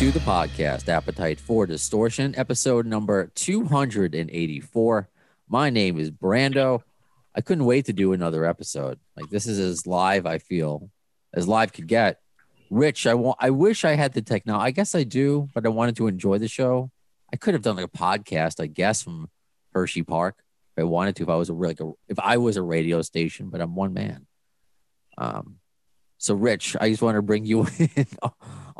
To the podcast, Appetite for Distortion, episode number 284. My name is Brando. I couldn't wait to do another episode. Like this is as live I feel as live could get. Rich, I want I wish I had the technology. I guess I do, but I wanted to enjoy the show. I could have done like a podcast, I guess, from Hershey Park if I wanted to, if I was a like a if I was a radio station, but I'm one man. Um so Rich, I just want to bring you in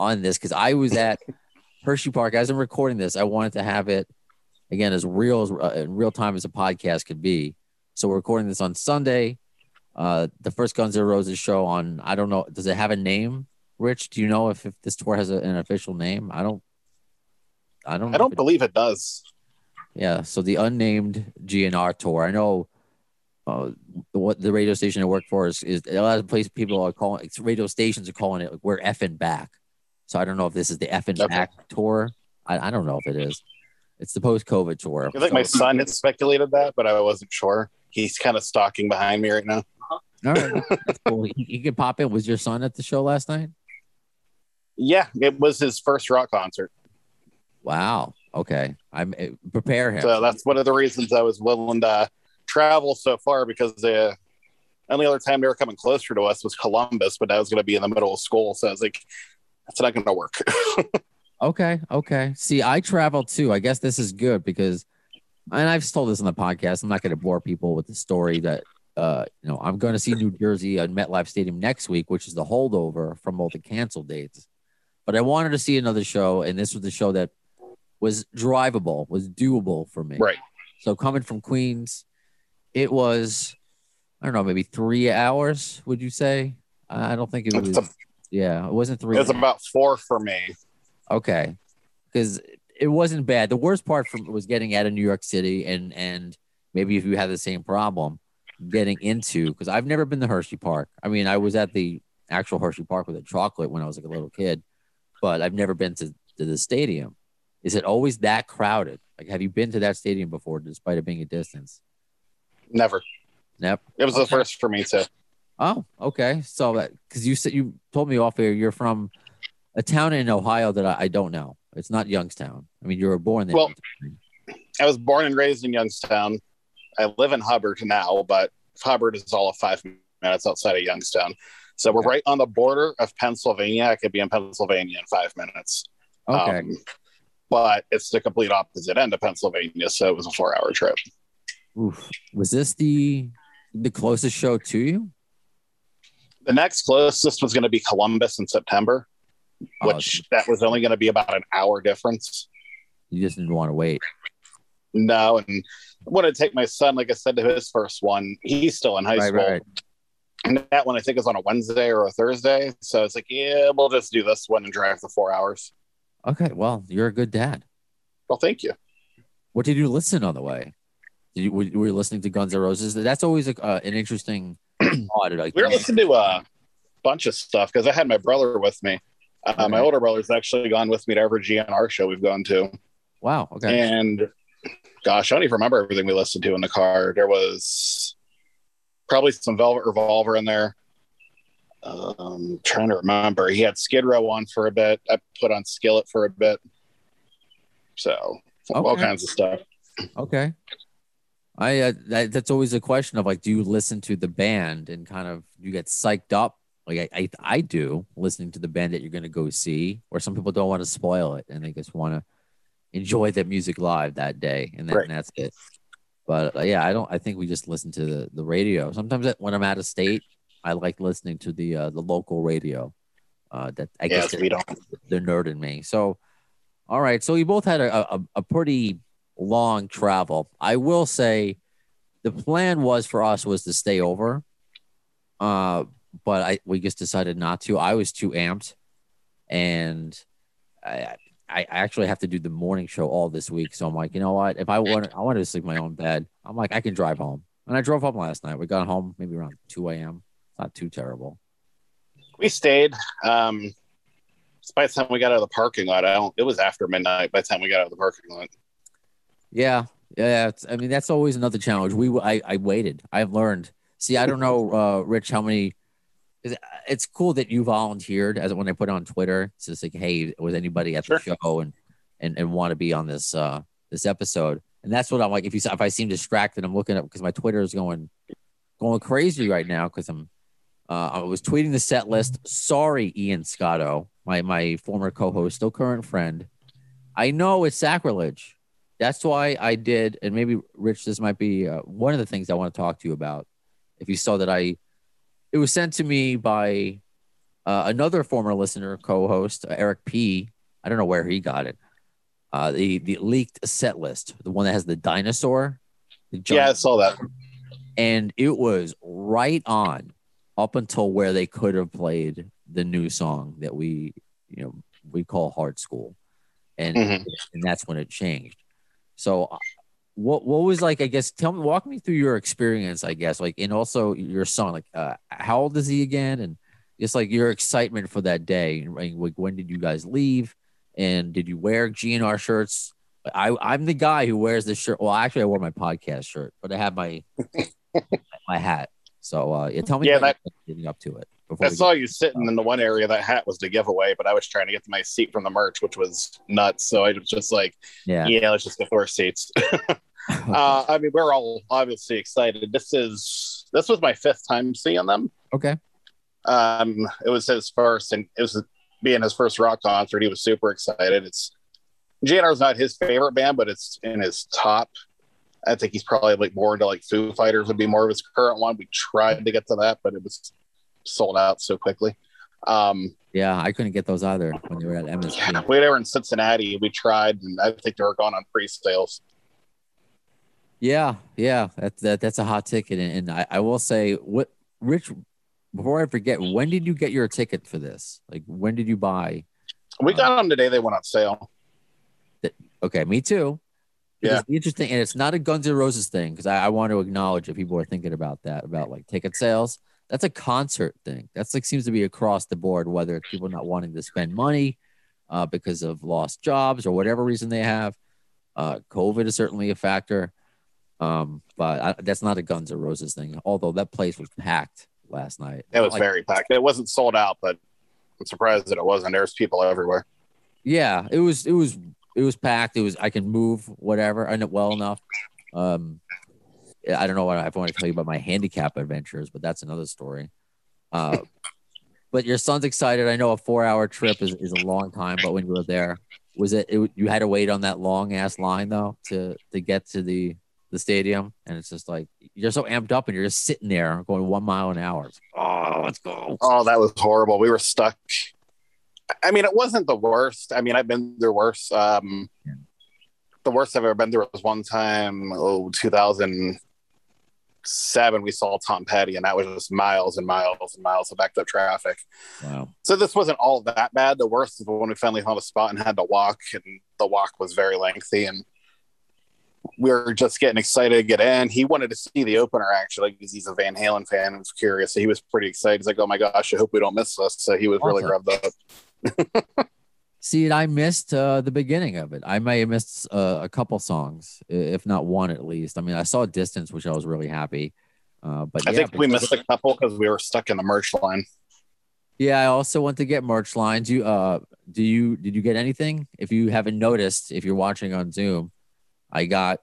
on this because I was at Hershey Park as I'm recording this. I wanted to have it again as real as uh, in real time as a podcast could be. So we're recording this on Sunday. Uh, the first Guns N' Roses show on I don't know. Does it have a name? Rich, do you know if, if this tour has a, an official name? I don't. I don't. know I don't it- believe it does. yeah. So the unnamed GNR tour. I know uh, what the radio station I work for is, is a lot of places people are calling it's radio stations are calling it like we're effing back. So I don't know if this is the effing Okay. back tour. I, I don't know if it is. It's the post COVID tour. I think my So- son had speculated that, but I wasn't sure. He's kind of stalking behind me right now. all right. Cool. He, he could pop in. Was your son at the show last night? Yeah, it was his first rock concert. Wow. Okay. I'm uh, prepare him. So that's one of the reasons I was willing to travel so far because the only other time they were coming closer to us was Columbus, but I was going to be in the middle of school. So I was like, that's not going to work. Okay, okay. See, I travel too. I guess this is good because, and I've told this on the podcast. I'm not going to bore people with the story that, uh, you know, I'm going to see New Jersey at MetLife Stadium next week, which is the holdover from all the canceled dates. But I wanted to see another show, and this was the show that was drivable, was doable for me. right. So coming from Queens, it was, I don't know, maybe three hours. Would you say? I don't think it was. It's yeah, it wasn't three. It was about four for me. Okay, because it wasn't bad. The worst part from was getting out of New York City, and and maybe if you had the same problem getting into because I've never been to Hershey Park. I mean, I was at the actual Hershey Park with a chocolate when I was like a little kid, but I've never been to, to the stadium. Is it always that crowded? Like, have you been to that stadium before, despite it being a distance? Never. Nope. It was the first for me too. Oh, okay. So that because you said you told me off air you're from a town in Ohio that I, I don't know. It's not Youngstown. I mean, you were born there. Well, I was born and raised in Youngstown. I live in Hubbard now, but Hubbard is all of five minutes outside of Youngstown. So we're Okay. right on the border of Pennsylvania. I could be in Pennsylvania in five minutes. okay. Um, but it's the complete opposite end of Pennsylvania. So it was a four hour trip. Oof. Was this the the closest show to you? The next closest was going to be Columbus in September, Oh, which that was only going to be about an hour difference. you just didn't want to wait. No, and I wanted to take my son, like I said, to his first one. He's still in high Right, school. right. And that one I think is on a Wednesday or a Thursday. So it's like, yeah, we'll just do this one and drive the four hours. Okay. Well, you're a good dad. Well, thank you. What did you listen on the way? Did you were, were you listening to Guns N' Roses? That's always a, uh, an interesting thought. Like, We were listening to a bunch of stuff because I had my brother with me. Uh, My older brother's actually gone with me to every GNR show we've gone to. wow. Okay. And gosh, I don't even remember everything we listened to in the car. There was probably some Velvet Revolver in there. Um, trying to remember. He had Skid Row on for a bit. I put on Skillet for a bit. So all kinds of stuff. Okay. I uh, that, that's always a question of like, do you listen to the band and kind of you get psyched up? Like I, I, I do listening to the band that you're going to go see, or some people don't want to spoil it and they just want to enjoy the music live that day, and then Right. that's it. But uh, yeah, I don't. I think we just listen to the, the radio. Sometimes when I'm out of state, I like listening to the uh, the local radio. Uh, that I guess Yes, we don't. the nerd in me. So, all right. So you both had a, a, a pretty long travel. I will say the plan was for us was to stay over Uh, but I we just decided not to. I was too amped, and I I actually have to do the morning show all this week. So I'm like, you know what? If I want, I wanted to sleep in my own bed. I'm like, I can drive home, and I drove home last night. We got home maybe around 2 a.m. Not too terrible. We stayed. Um, by the time we got out of the parking lot, I don't. It was after midnight. By the time we got out of the parking lot, Yeah, yeah. It's, I mean, that's always another challenge. We I I waited. I've learned. See, I don't know, uh, Rich, how many. it's- It's cool that you volunteered as when I put on Twitter. It's just like, hey, was anybody at the show and and and want to be on this uh this episode? And that's what I'm like. If you if I seem distracted, I'm looking up because my Twitter is going going crazy right now because I'm uh, I was tweeting the set list. Sorry, Ian Scotto, my my former co-host, still current friend. I know it's sacrilege. That's why I did, and maybe Rich, this might be uh, one of the things I want to talk to you about. If you saw that I, it was sent to me by uh, another former listener, co-host uh, Eric P. I don't know where he got it. Uh, the the leaked set list, the one that has the dinosaur. The yeah, I saw that. and it was right on up until where they could have played the new song that we you know we call Hard Skool and Mhm. and that's when it changed so uh, what what was like i guess tell me walk me through your experience i guess like and also your son like uh, how old is he again and just like your excitement for that day right? like when did you guys leave and did you wear gnr shirts I, I'm the guy who wears this shirt. Well, actually, I wore my podcast shirt, but I have my my hat. So uh, yeah, tell me Yeah, your leading up to it. I saw you sitting in the one area that hat was the giveaway, but I was trying to get to my seat from the merch, which was nuts. So I was just like, get- yeah, let's just get four seats. uh, I mean, we're all obviously excited. This is this was my fifth time seeing them. okay. Um, it was his first, and it was being his first rock concert. He was super excited. It's GNR's not his favorite band, but it's in his top. I think he's probably like more into like Foo Fighters would be more of his current one. We tried to get to that, but it was sold out so quickly. Um, Yeah, I couldn't get those either when they were at MSG. we were in Cincinnati. We tried, and I think they were gone on pre-sales. Yeah, yeah, that, that that's a hot ticket, and, and I, I will say, what Rich, before I forget, when did you get your ticket for this? Like, when did you buy? We got them today. They went on sale. Okay, me too. Yeah. Because the interesting, and it's not a Guns N' Roses thing, because I, I want to acknowledge if people are thinking about that, about like ticket sales. That's a concert thing. That's like seems to be across the board, whether it's people not wanting to spend money uh, because of lost jobs or whatever reason they have. Uh, COVID is certainly a factor, um, but I, that's not a Guns N' Roses thing. Although that place was packed last night. It was Like, very packed. It wasn't sold out, but I'm surprised that it wasn't. There's people everywhere. yeah it was it was it was packed it was i can move whatever i know well enough um i don't know what i want to tell you about my handicap adventures but that's another story uh but your son's excited i know a four hour trip is, is a long time but when you were there was it, it you had to wait on that long ass line though to to get to the the stadium and it's just like you're so amped up and you're just sitting there going one mile an hour it's like, oh let's go Oh, that was horrible. We were stuck. I mean, it wasn't the worst. I mean, I've been through worse. Um, Yeah. The worst I've ever been through was one time, oh, 2007, we saw Tom Petty, and that was just miles and miles and miles of backed up traffic. wow So this wasn't all that bad. The worst is when we finally found a spot and had to walk, and the walk was very lengthy. And we were just getting excited to get in. He wanted to see the opener actually because he's a Van Halen fan and was curious. So he was pretty excited. He's like, "Oh my gosh, I hope we don't miss this." So he was really Awesome. rubbed up. See, and I missed uh, the beginning of it. I may have missed uh, a couple songs, if not one at least. I mean, I saw Distance, which I was really happy. Uh, but I yeah, think we missed a couple because we were stuck in the merch line. Yeah, I also want to get merch lines. You, uh, do you did you get anything? If you haven't noticed, if you're watching on Zoom, I got.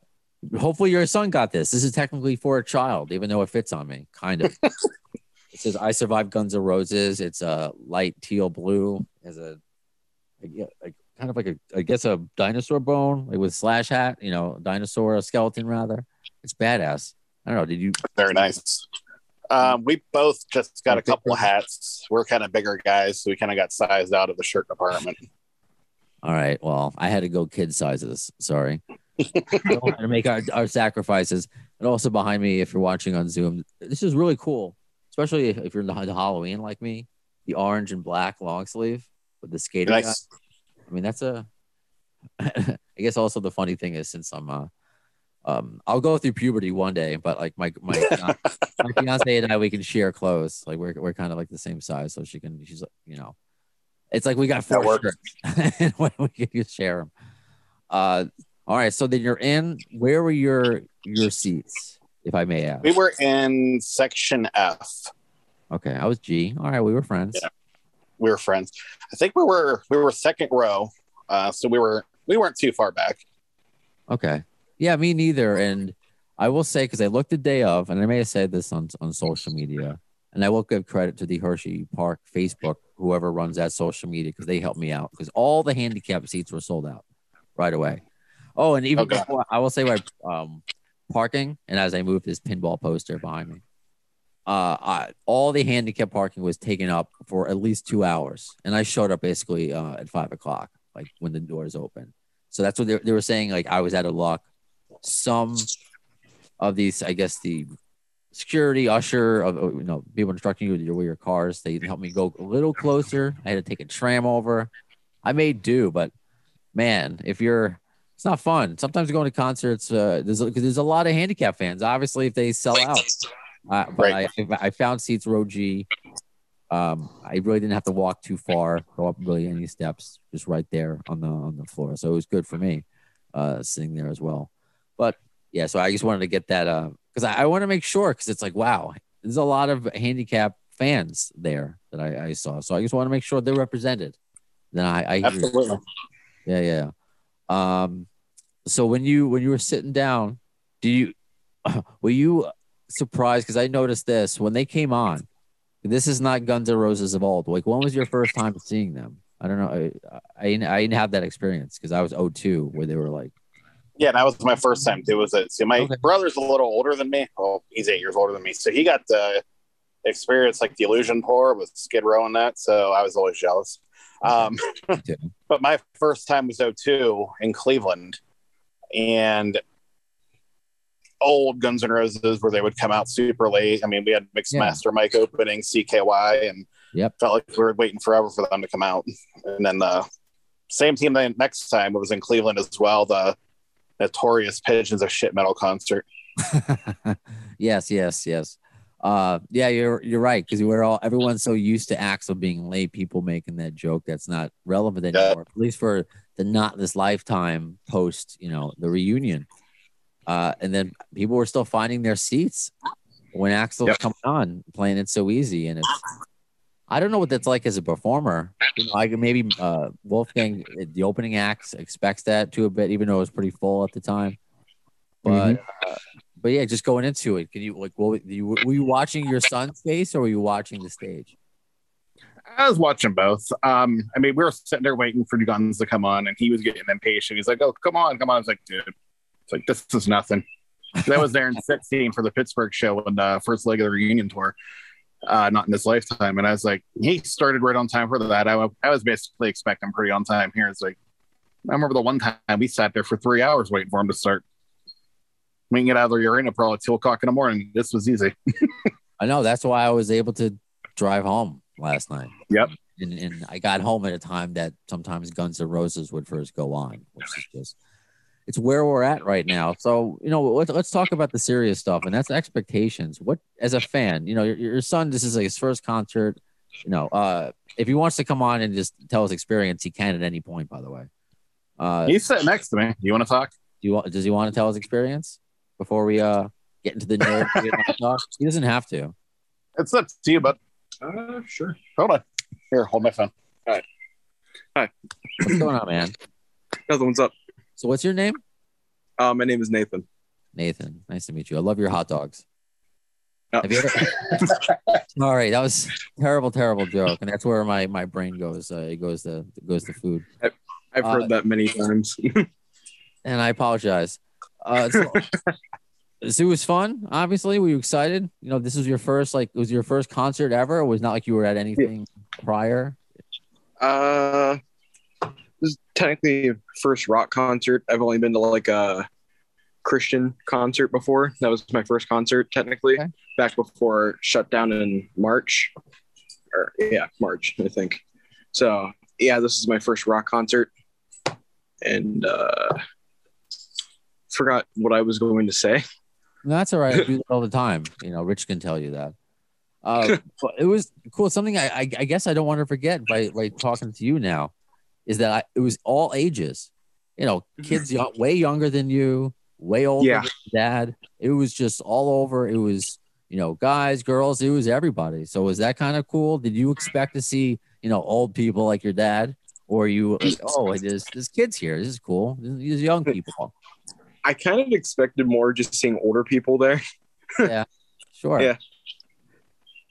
Hopefully, your son got this. This is technically for a child, even though it fits on me, kind of. it says "I survived Guns N' Roses." It's a light teal blue. Has a, like kind of like a, I guess a dinosaur bone, like with slash hat. You know, dinosaur, a skeleton rather. It's badass. I don't know. Did you? Very nice. Um, we both just got a couple of hats. We're kind of bigger guys, so we kind of got sized out of the shirt department. All right. Well, I had to go kid sizes. Sorry. We all had to make our, our sacrifices. And also behind me, if you're watching on Zoom, this is really cool. Especially if you're in the Halloween like me, the orange and black long sleeve with the skating. guy. Nice. I mean, that's a. I guess also the funny thing is since I'm uh, um, I'll go through puberty one day, but like my my my fiance and I, we can share clothes. Like we're we're kind of like the same size, so she can. She's you know, it's like we got four shirts, and we can share them. Uh, all right. So then you're in. Where were your your seats, if I may ask? We were in section F. Okay, I was G. All right, we were friends. Yeah. We were friends. I think we were we were second row. Uh, so we were we weren't too far back. Okay. Yeah, me neither. And I will say, because I looked the day of, and I may have said this on, on social media, and I will give credit to the Hershey Park Facebook, whoever runs that social media, because they helped me out. Because all the handicap seats were sold out right away. Oh, and even Okay. before, I will say, my um, parking, and as I moved this pinball poster behind me, uh, I, all the handicap parking was taken up for at least two hours, and I showed up basically uh, at five o'clock, like when the doors open. So that's what they, they were saying. Like I was out of luck. Some of these, I guess, the security usher of you know people instructing you with your, with your cars, they helped me go a little closer. I had to take a tram over. I made do, but man, if you're it's not fun. Sometimes going to concerts, uh, there's because there's a lot of handicap fans. Obviously, if they sell out, uh, but Right. I, I found seats row G. Um, I really didn't have to walk too far, go up really any steps, just right there on the on the floor. So it was good for me, uh, sitting there as well. But yeah, so I just wanted to get that uh, because I, I want to make sure because it's like wow, there's a lot of handicap fans there that I, I saw. So I just want to make sure they're represented. Then I, I. Absolutely. Yeah, yeah. Um, so when you when you were sitting down, do you were you surprised? Because I noticed this when they came on. This is not Guns N' Roses of old. Like, when was your first time seeing them? I don't know. I I, didn't- I didn't have that experience because I was 02 where they were like, Yeah, that was my first time It Was? See, my Okay. brother's a little older than me. Well, he's eight years older than me, so he got the experience like the illusion tour with Skid Row and that. So I was always jealous. Um, but my first time was 02 in Cleveland, and old Guns N' Roses where they would come out super late. I mean, we had Mix Yeah. Master Mike opening CKY, and Yep. felt like we were waiting forever for them to come out. And then the same team the next time it was in Cleveland as well. The notorious Pigeons of Shit Metal concert. yes, yes, yes. Uh, yeah, you're you're right because we're all everyone's so used to Axl being late. People making that joke that's not relevant Yeah. anymore. At least for the not this lifetime post, you know, the reunion. Uh, and then people were still finding their seats when Axl's Yep. coming on, playing it so easy, and it's. I don't know what that's like as a performer. You know, I maybe uh, Wolfgang, the opening act, expects that to a bit, even though it was pretty full at the time. But uh, but yeah, just going into it, can you like, what were you, were you watching your son's face or were you watching the stage? I was watching both. Um, I mean, we were sitting there waiting for Guns to come on, and he was getting impatient. He's like, "Oh, come on, come on!" I was like, "Dude, it's like this is nothing." That was there in 16 for the Pittsburgh show and the first leg of the reunion tour. Uh, not in this lifetime. And I was like, he started right on time for that. I, I was basically expecting pretty on time here. It's like, I remember the one time we sat there for three hours waiting for him to start. We can get out of the arena probably two o'clock in the morning. This was easy. I know that's why I was able to drive home last night. Yep. And, and I got home at a time that sometimes Guns N' Roses would first go on, which is just it's where we're at right now. So you know, let's, let's talk about the serious stuff, and that's expectations. What as a fan, you know, your, your son, this is like his first concert. You know, uh, if he wants to come on and just tell his experience, he can at any point. By the way, uh, He's sitting next to me. Do you want to talk? do you want? Does he want to tell his experience before we uh get into the narrative? talk? He doesn't have to. It's up to you, but Uh, sure. hold on. Here, hold my phone. All right. Hi. What's going on, man? Nothing. What's up? So, what's your name? Uh, my name is Nathan. Nathan. Nice to meet you. I love your hot dogs. You ever- All right, that was terrible, terrible joke, and that's where my my brain goes. Uh, it goes to goes to food, I've Uh, heard that many times. and I apologize. Uh, so, so it was fun. Obviously, were you excited? You know, this was your first like it was your first concert ever. It was not like you were at anything prior. uh, technically first rock concert. I've only been to like a Christian concert before. That was my first concert technically. Okay. back before it shut down in March, or yeah, March, I think. So yeah, this is my first rock concert, and uh, forgot what I was going to say. No, that's all right. I do that all the time. You know, Rich can tell you that. Uh, but it was cool. Something I, I, I guess I don't want to forget by like talking to you now is that I, it was all ages. You know, mm-hmm. kids young, way younger than you, way older Yeah. than dad. It was just all over. It was you know, guys, girls. It was everybody. So was that kind of cool? Did you expect to see you know old people like your dad, or you like, oh, there's there's kids here. This is cool. These young people. I kind of expected more just seeing older people there. Yeah, sure. Yeah.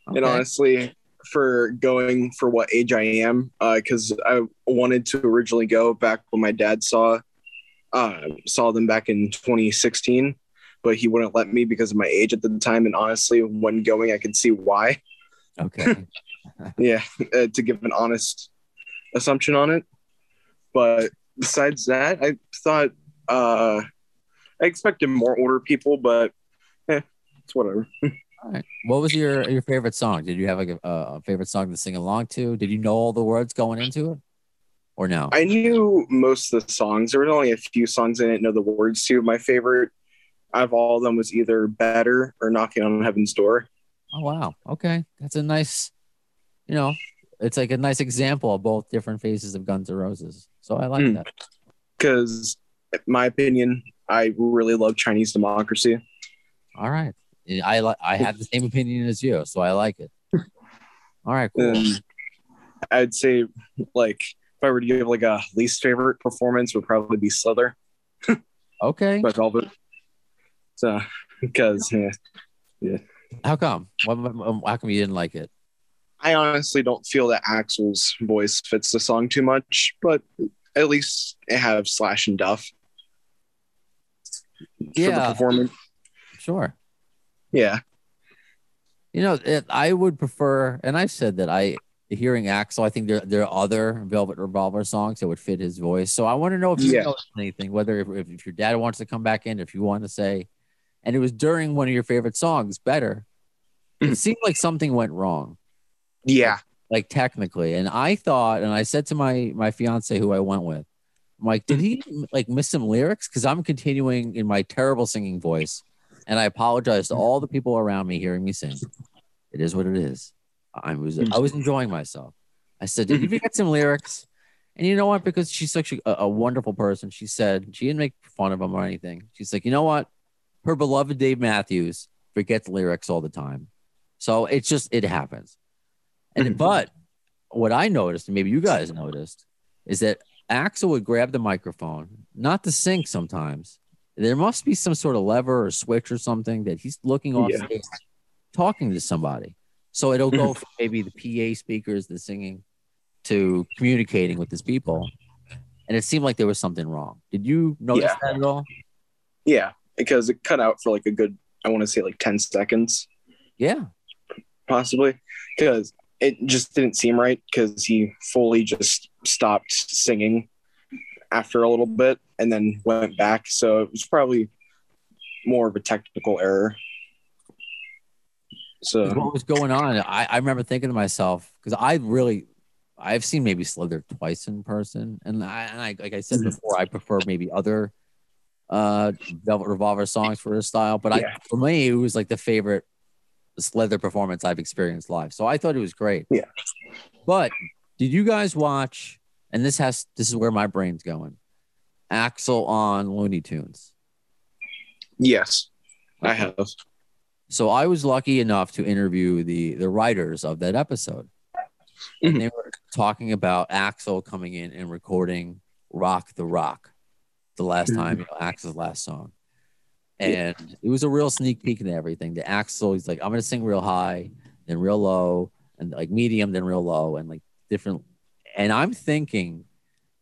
And honestly, for going for what age I am, because I wanted to originally go back when my dad saw uh, saw them back in 2016, but he wouldn't let me because of my age at the time. And honestly, when going, I could see why. Okay. Yeah, uh, to give an honest assumption on it. But besides that, I thought uh, I expected more older people, but eh, it's whatever. Right. What was your your favorite song? Did you have like a, a favorite song to sing along to? Did you know all the words going into it, or no? I knew most of the songs. There were only a few songs I didn't know the words to. My favorite out of all of them was either Better or Knocking on Heaven's Door. oh wow. Okay, that's a nice. You know, it's like a nice example of both different phases of Guns N' Roses. So I like Hmm. that. Because, my opinion, I really love Chinese democracy. All right. I like. I have the same opinion as you, so I like it. All right. Cool. And I'd say, like, if I were to give like a least favorite performance, would probably be Slither Okay. But all Velvet. So, because yeah, yeah. How come? What- um, how come you didn't like it? I honestly don't feel that Axl's voice fits the song too much, but at least it have Slash and Duff for the Yeah. performance. Sure. Yeah, You know, it, I would prefer, and I've said that I hearing Axl. I think there there are other Velvet Revolver songs that would fit his voice. So I want to know if you Yeah. know anything, whether if, if, your dad wants to come back in, if you want to say, and it was during one of your favorite songs, better. It mm-hmm. seemed like something went wrong, yeah, like technically. And I thought, and I said to my my fiance who I went with, I'm like, did mm-hmm. he like miss some lyrics? Because I'm continuing in my terrible singing voice, and I apologize to all the people around me hearing me sing. It is what it is. I was I was enjoying myself. I said, did you forget some lyrics? And you know what? Because she's such a, a wonderful person, she said she didn't make fun of him or anything. She's like, you know what? Her beloved Dave Matthews forgets lyrics all the time, so it's just it happens. And mm-hmm. but what I noticed, and maybe you guys noticed, is that Axl would grab the microphone, not to sing sometimes. There must be some sort of lever or switch or something that he's looking off Yeah. stage, talking to somebody. So it'll go from maybe the PA speakers, the singing, to communicating with his people. And it seemed like there was something wrong. Did you notice Yeah. that at all? yeah, because it cut out for like a good, I want to say like 10 seconds, Yeah. possibly, because it just didn't seem right because he fully just stopped singing after a little bit and then went back. So it was probably more of a technical error. So, what was going on? I, I remember thinking to myself because I really, I've seen maybe Slither twice in person, and I, and I like I said Mhm. before, I prefer maybe other uh Velvet Revolver songs for his style, but I for me it was like the favorite Slither performance I've experienced live. So I thought it was great. Yeah. But did you guys watch? And this has this is where my brain's going. Axl on Looney Tunes. yes, I have. So I was lucky enough to interview the the writers of that episode. And mm-hmm. they were talking about Axl coming in and recording Rock the Rock, the last mm-hmm. time, you know, Axl's last song. And it was a real sneak peek into everything. The Axl, he's like, I'm gonna sing real high, then real low, and like medium, then real low, and like different. And I'm thinking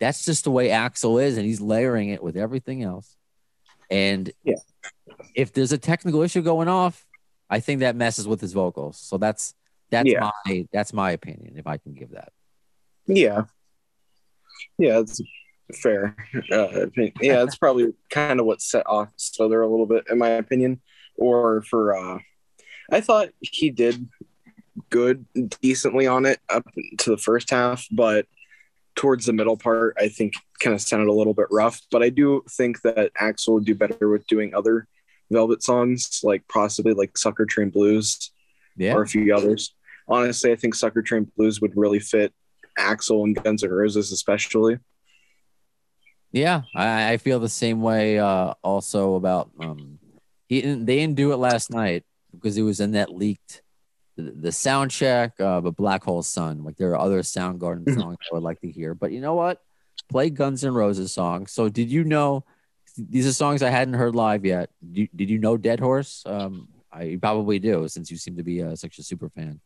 that's just the way Axl is, and he's layering it with everything else. And Yeah. if there's a technical issue going off, I think that messes with his vocals. So that's that's Yeah. my that's my opinion, if I can give that. Yeah. Yeah, it's fair. Uh, yeah, it's probably kind of what set off Slither a little bit, in my opinion. Or for uh, I thought he did good, decently on it up to the first half, but towards the middle part, I think kind of sounded a little bit rough. But I do think that Axl would do better with doing other Velvet songs, like possibly like Sucker Train Blues Yeah. or a few others. Honestly, I think Sucker Train Blues would really fit Axl and Guns N' Roses, especially. Yeah, I, I feel the same way. Uh, also about um, he didn't, they didn't do it last night because it was in that leaked the, the sound check of a Black Hole Sun. Like there are other Soundgarden Mhm. songs I would like to hear, but you know what? Play Guns N' Roses songs. So did you know these are songs I hadn't heard live yet? Did you, did you know Dead Horse? Um, I you probably do since you seem to be uh, such a super fan.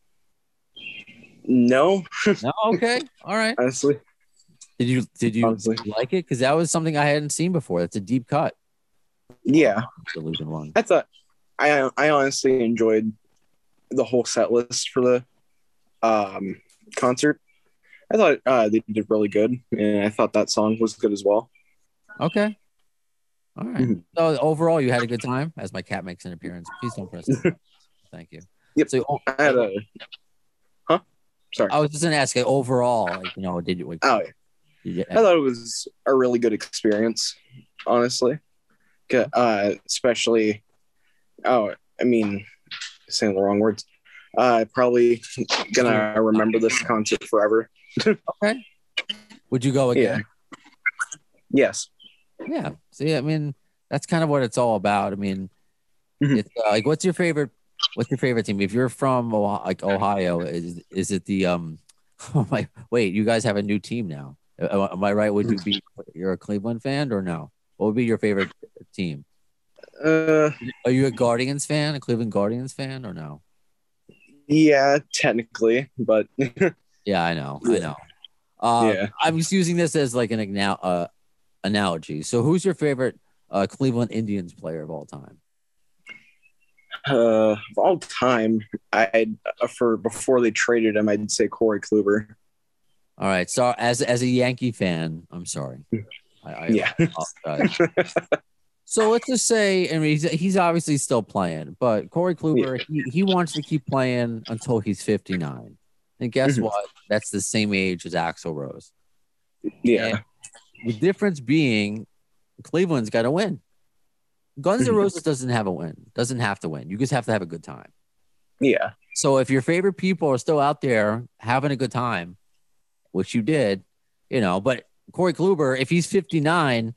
No, No, okay, all right. honestly. Did you did you Honestly. like it? Because that was something I hadn't seen before. That's a deep cut. Yeah. Losing One. I thought I I honestly enjoyed the whole set list for the um concert. I thought uh, they did really good, and I thought that song was good as well. Okay. All right. Mhm. So overall, you had a good time. As my cat makes an appearance, please don't press. it. Thank you. Yep. So oh, I had a huh? Sorry. I was just gonna ask you overall, like you know, did you? Like, Oh, did you I thought it was a really good experience, honestly. Uh, especially, oh, I mean, saying the wrong words. Uh, probably gonna remember this concert forever. okay. Would you go again? Yes. Yeah. See, I mean, that's kind of what it's all about. I mean, Mhm. it's uh, like, what's your favorite? What's your favorite team? If you're from Ohio, like Ohio, is is it the um? Oh my! Wait, you guys have a new team now. Am I right? Would you be? You're a Cleveland fan or no? What would be your favorite team? Uh, Are you a Guardians fan, a Cleveland Guardians fan, or no? yeah, technically, but Yeah, I know, I know. Uh, Yeah. I'm just using this as like an uh, analogy. So, who's your favorite uh, Cleveland Indians player of all time? uh, of all time, I'd uh, for before they traded him, I'd say Corey Kluber. All right. So, as as a Yankee fan, I'm sorry. I, I Yeah. so let's just say, I mean, he's, he's obviously still playing, but Corey Kluber, he, he wants to keep playing until he's 59. And guess Mhm. what? That's the same age as Axl Rose. Yeah, And the difference being, Cleveland's got to win. Guns N' Mhm. Roses doesn't have a win. Doesn't have to win. You just have to have a good time. yeah, So if your favorite people are still out there having a good time, which you did, you know, but Corey Kluber, if he's 59,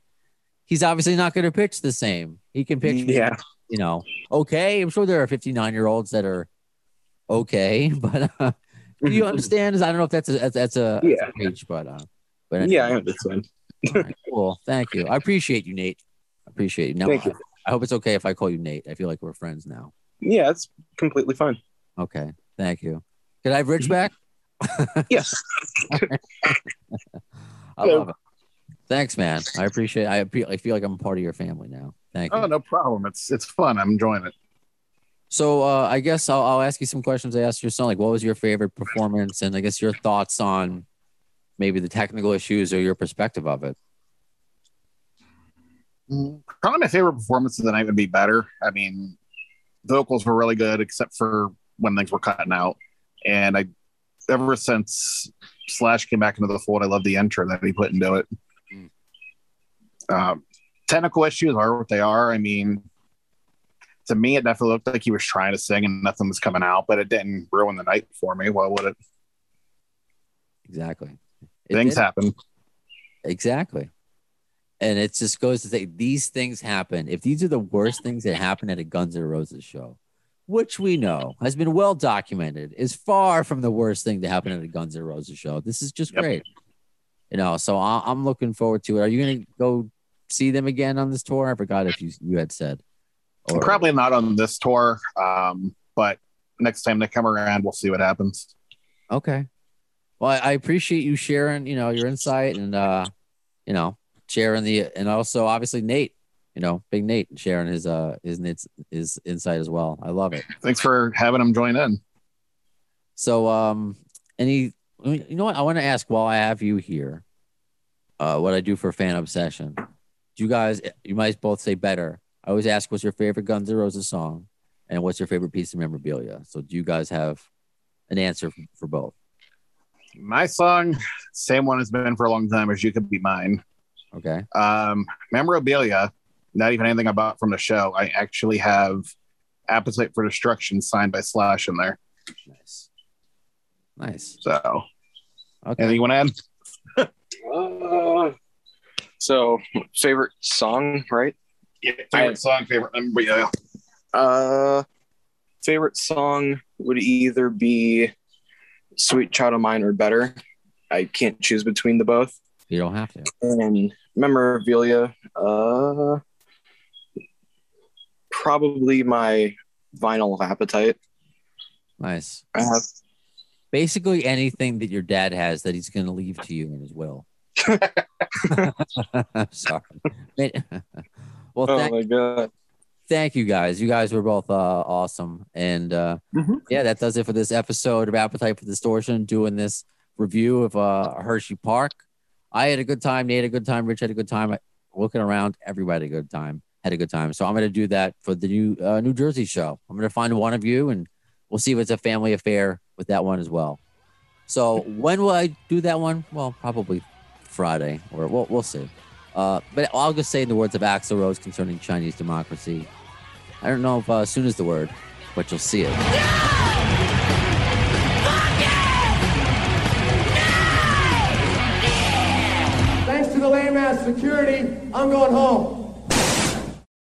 he's obviously not going to pitch the same. He can pitch, yeah, you know, okay. I'm sure there are 59 year olds that are okay, but uh, do you understand? I don't know if that's a that's, that's a Yeah. that's a reach, but uh, but anyway. yeah. I understand. Right, cool. Thank you. I appreciate you, Nate. I appreciate you. Now, Thank you. I, I hope it's okay if I call you Nate. I feel like we're friends now. Yeah, it's completely fine. Okay. Thank you. Can I have Rich back? Yes. I love it. Thanks, man. I appreciate. I appreciate. I feel like I'm a part of your family now. Thank you. Oh, no problem. It's it's fun. I'm enjoying it. So uh, I guess I'll, I'll ask you some questions. I asked your son, like, what was your favorite performance, and I guess your thoughts on maybe the technical issues or your perspective of it. Probably my favorite performance of the night would be better. I mean, vocals were really good, except for when things were cutting out. And I, ever since Slash came back into the fold, I love the intro that he put into it. Um, technical issues are what they are. I mean, to me, it definitely looked like he was trying to sing and nothing was coming out, but it didn't ruin the night for me. Why would it? Exactly. It Things did. happen. Exactly. And it just goes to say these things happen. If these are the worst things that happen at a Guns N' Roses show, which we know has been well documented, is far from the worst thing to happen at a Guns N' Roses show. This is just Yep. great. You know, so I'm looking forward to it. Are you going to go see them again on this tour? I forgot if you you had said. Or- Probably not on this tour, um, but next time they come around, we'll see what happens. Okay. Well, I, appreciate you sharing, you know, your insight and uh, you know, sharing the and also obviously Nate, you know, big Nate sharing his uh his his, his insight as well. I love it. Thanks for having them join in. So um any you know what I want to ask while I have you here, uh what I do for fan obsession. Do you guys you might both say better. I always ask what's your favorite Guns N' Roses song, and what's your favorite piece of memorabilia? So, do you guys have an answer for, for both? My song, same one has been for a long time as you could be mine. Okay. Um, memorabilia, not even anything about from the show. I actually have Appetite for Destruction signed by Slash in there. Nice. Nice. So, Okay. anything you want to add? So favorite song, right? Yeah, favorite song, favorite memorabilia. Uh, favorite song would either be "Sweet Child of Mine" or "Better." I can't choose between the both. You don't have to. And memorabilia, uh, probably my vinyl Appetite. Nice. I have Basically, anything that your dad has that he's going to leave to you in his will. I'm sorry. well, oh thank, my god. thank you guys. You guys were both uh, awesome. And uh, Mhm. yeah, that does it for this episode of Appetite for Distortion, doing this review of uh, Hershey Park. I had a good time. Nate had a good time. Rich had a good time. Looking around, everybody had a good time. Had a good time. So I'm going to do that for the new uh, New Jersey show. I'm going to find one of you, and we'll see if it's a family affair with that one as well. So when will I do that one? Well, probably Friday, or we'll we'll see. Uh, but I'll just say in the words of Axl Rose concerning Chinese democracy. I don't know if uh, soon is the word, but you'll see it. Thanks to the lame ass security, I'm going home.